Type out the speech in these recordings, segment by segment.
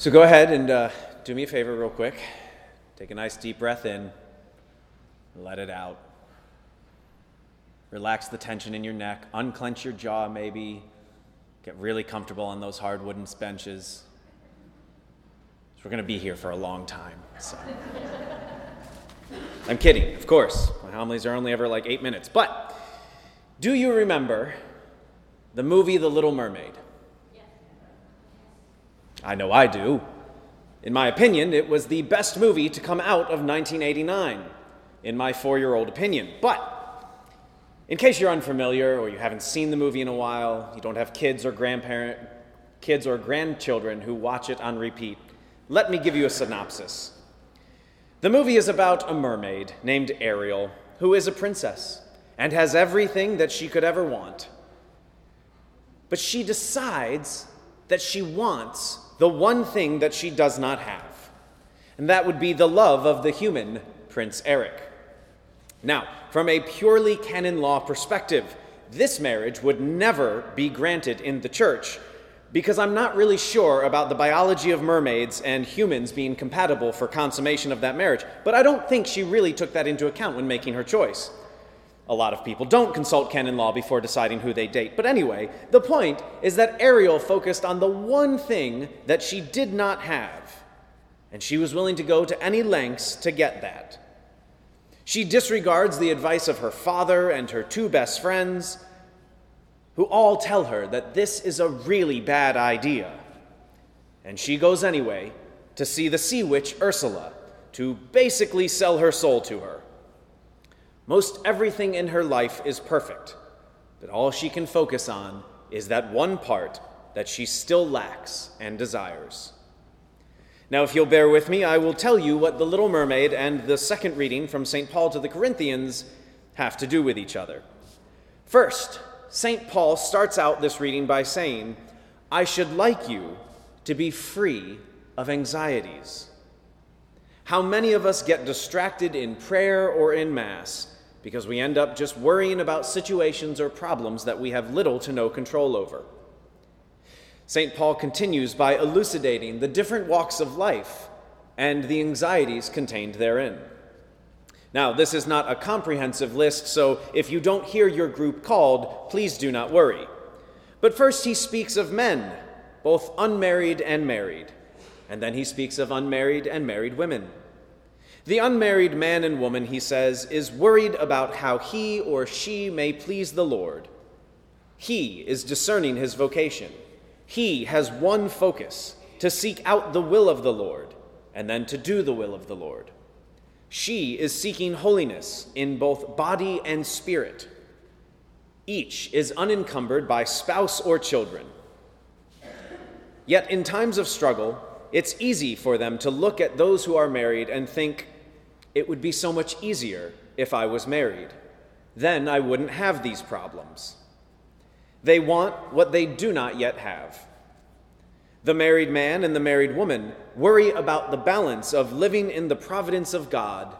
So go ahead and uh, do me a favor, real quick. Take a nice deep breath in, let it out. Relax the tension in your neck, unclench your jaw, maybe. Get really comfortable on those hard wooden benches. We're going to be here for a long time. So. I'm kidding, of course. My homilies are only ever like eight minutes. But do you remember the movie The Little Mermaid? I know I do. In my opinion, it was the best movie to come out of 1989, in my four year old opinion. But in case you're unfamiliar or you haven't seen the movie in a while, you don't have kids or grandparent, kids or grandchildren who watch it on repeat, let me give you a synopsis. The movie is about a mermaid named Ariel who is a princess and has everything that she could ever want. But she decides that she wants the one thing that she does not have, and that would be the love of the human Prince Eric. Now, from a purely canon law perspective, this marriage would never be granted in the church because I'm not really sure about the biology of mermaids and humans being compatible for consummation of that marriage, but I don't think she really took that into account when making her choice. A lot of people don't consult canon law before deciding who they date. But anyway, the point is that Ariel focused on the one thing that she did not have, and she was willing to go to any lengths to get that. She disregards the advice of her father and her two best friends, who all tell her that this is a really bad idea. And she goes anyway to see the sea witch Ursula to basically sell her soul to her. Most everything in her life is perfect, but all she can focus on is that one part that she still lacks and desires. Now, if you'll bear with me, I will tell you what The Little Mermaid and the second reading from St. Paul to the Corinthians have to do with each other. First, St. Paul starts out this reading by saying, I should like you to be free of anxieties. How many of us get distracted in prayer or in Mass because we end up just worrying about situations or problems that we have little to no control over. St. Paul continues by elucidating the different walks of life and the anxieties contained therein. Now, this is not a comprehensive list, so if you don't hear your group called, please do not worry. But first, he speaks of men, both unmarried and married, and then he speaks of unmarried and married women. The unmarried man and woman, he says, is worried about how he or she may please the Lord. He is discerning his vocation. He has one focus to seek out the will of the Lord and then to do the will of the Lord. She is seeking holiness in both body and spirit. Each is unencumbered by spouse or children. Yet in times of struggle, it's easy for them to look at those who are married and think, it would be so much easier if I was married. Then I wouldn't have these problems. They want what they do not yet have. The married man and the married woman worry about the balance of living in the providence of God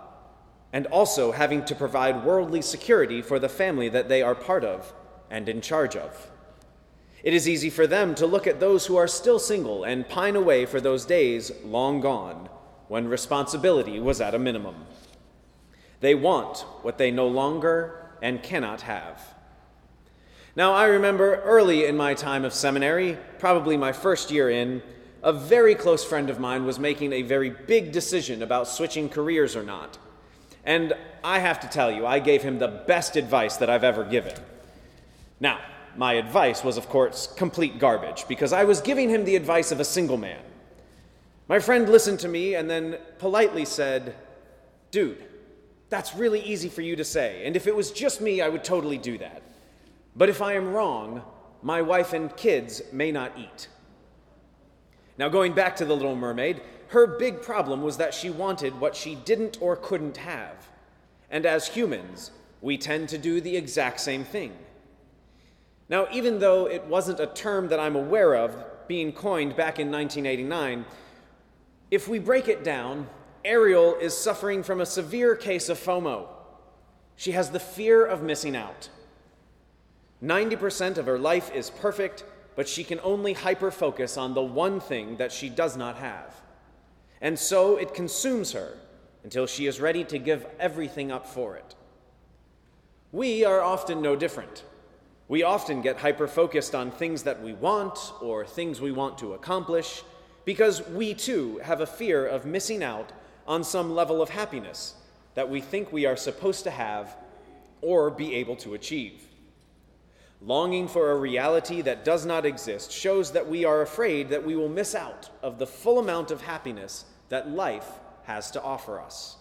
and also having to provide worldly security for the family that they are part of and in charge of. It is easy for them to look at those who are still single and pine away for those days long gone when responsibility was at a minimum. They want what they no longer and cannot have. Now, I remember early in my time of seminary, probably my first year in, a very close friend of mine was making a very big decision about switching careers or not. And I have to tell you, I gave him the best advice that I've ever given. Now, my advice was, of course, complete garbage because I was giving him the advice of a single man. My friend listened to me and then politely said, Dude, that's really easy for you to say, and if it was just me, I would totally do that. But if I am wrong, my wife and kids may not eat. Now, going back to the Little Mermaid, her big problem was that she wanted what she didn't or couldn't have. And as humans, we tend to do the exact same thing. Now, even though it wasn't a term that I'm aware of being coined back in 1989, if we break it down, Ariel is suffering from a severe case of FOMO. She has the fear of missing out. 90% of her life is perfect, but she can only hyper focus on the one thing that she does not have. And so it consumes her until she is ready to give everything up for it. We are often no different. We often get hyper focused on things that we want or things we want to accomplish because we too have a fear of missing out on some level of happiness that we think we are supposed to have or be able to achieve. Longing for a reality that does not exist shows that we are afraid that we will miss out of the full amount of happiness that life has to offer us.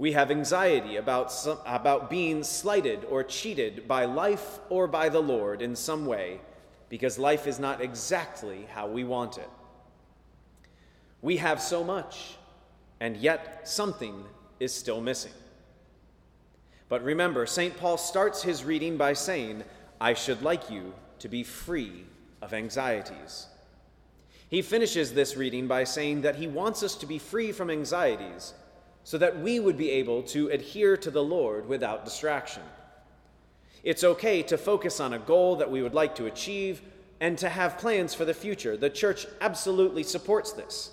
We have anxiety about, some, about being slighted or cheated by life or by the Lord in some way because life is not exactly how we want it. We have so much, and yet something is still missing. But remember, St. Paul starts his reading by saying, I should like you to be free of anxieties. He finishes this reading by saying that he wants us to be free from anxieties so that we would be able to adhere to the Lord without distraction. It's okay to focus on a goal that we would like to achieve and to have plans for the future. The church absolutely supports this.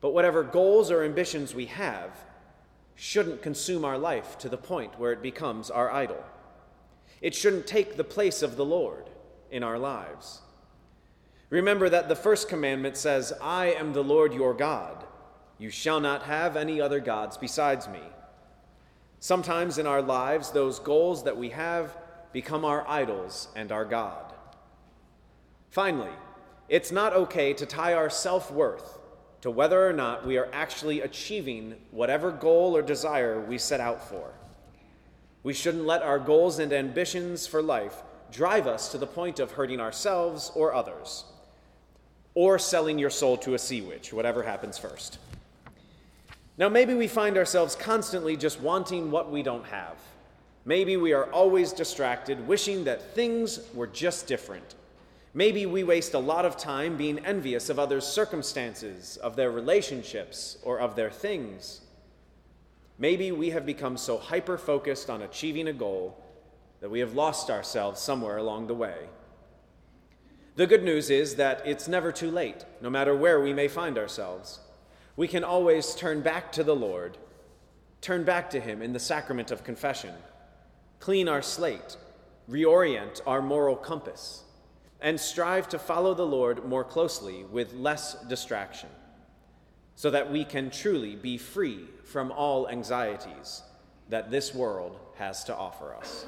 But whatever goals or ambitions we have shouldn't consume our life to the point where it becomes our idol. It shouldn't take the place of the Lord in our lives. Remember that the first commandment says, I am the Lord your God. You shall not have any other gods besides me. Sometimes in our lives, those goals that we have become our idols and our God. Finally, it's not okay to tie our self worth to whether or not we are actually achieving whatever goal or desire we set out for. We shouldn't let our goals and ambitions for life drive us to the point of hurting ourselves or others, or selling your soul to a sea witch, whatever happens first. Now, maybe we find ourselves constantly just wanting what we don't have. Maybe we are always distracted, wishing that things were just different. Maybe we waste a lot of time being envious of others' circumstances, of their relationships, or of their things. Maybe we have become so hyper focused on achieving a goal that we have lost ourselves somewhere along the way. The good news is that it's never too late, no matter where we may find ourselves. We can always turn back to the Lord, turn back to Him in the sacrament of confession, clean our slate, reorient our moral compass, and strive to follow the Lord more closely with less distraction so that we can truly be free from all anxieties that this world has to offer us.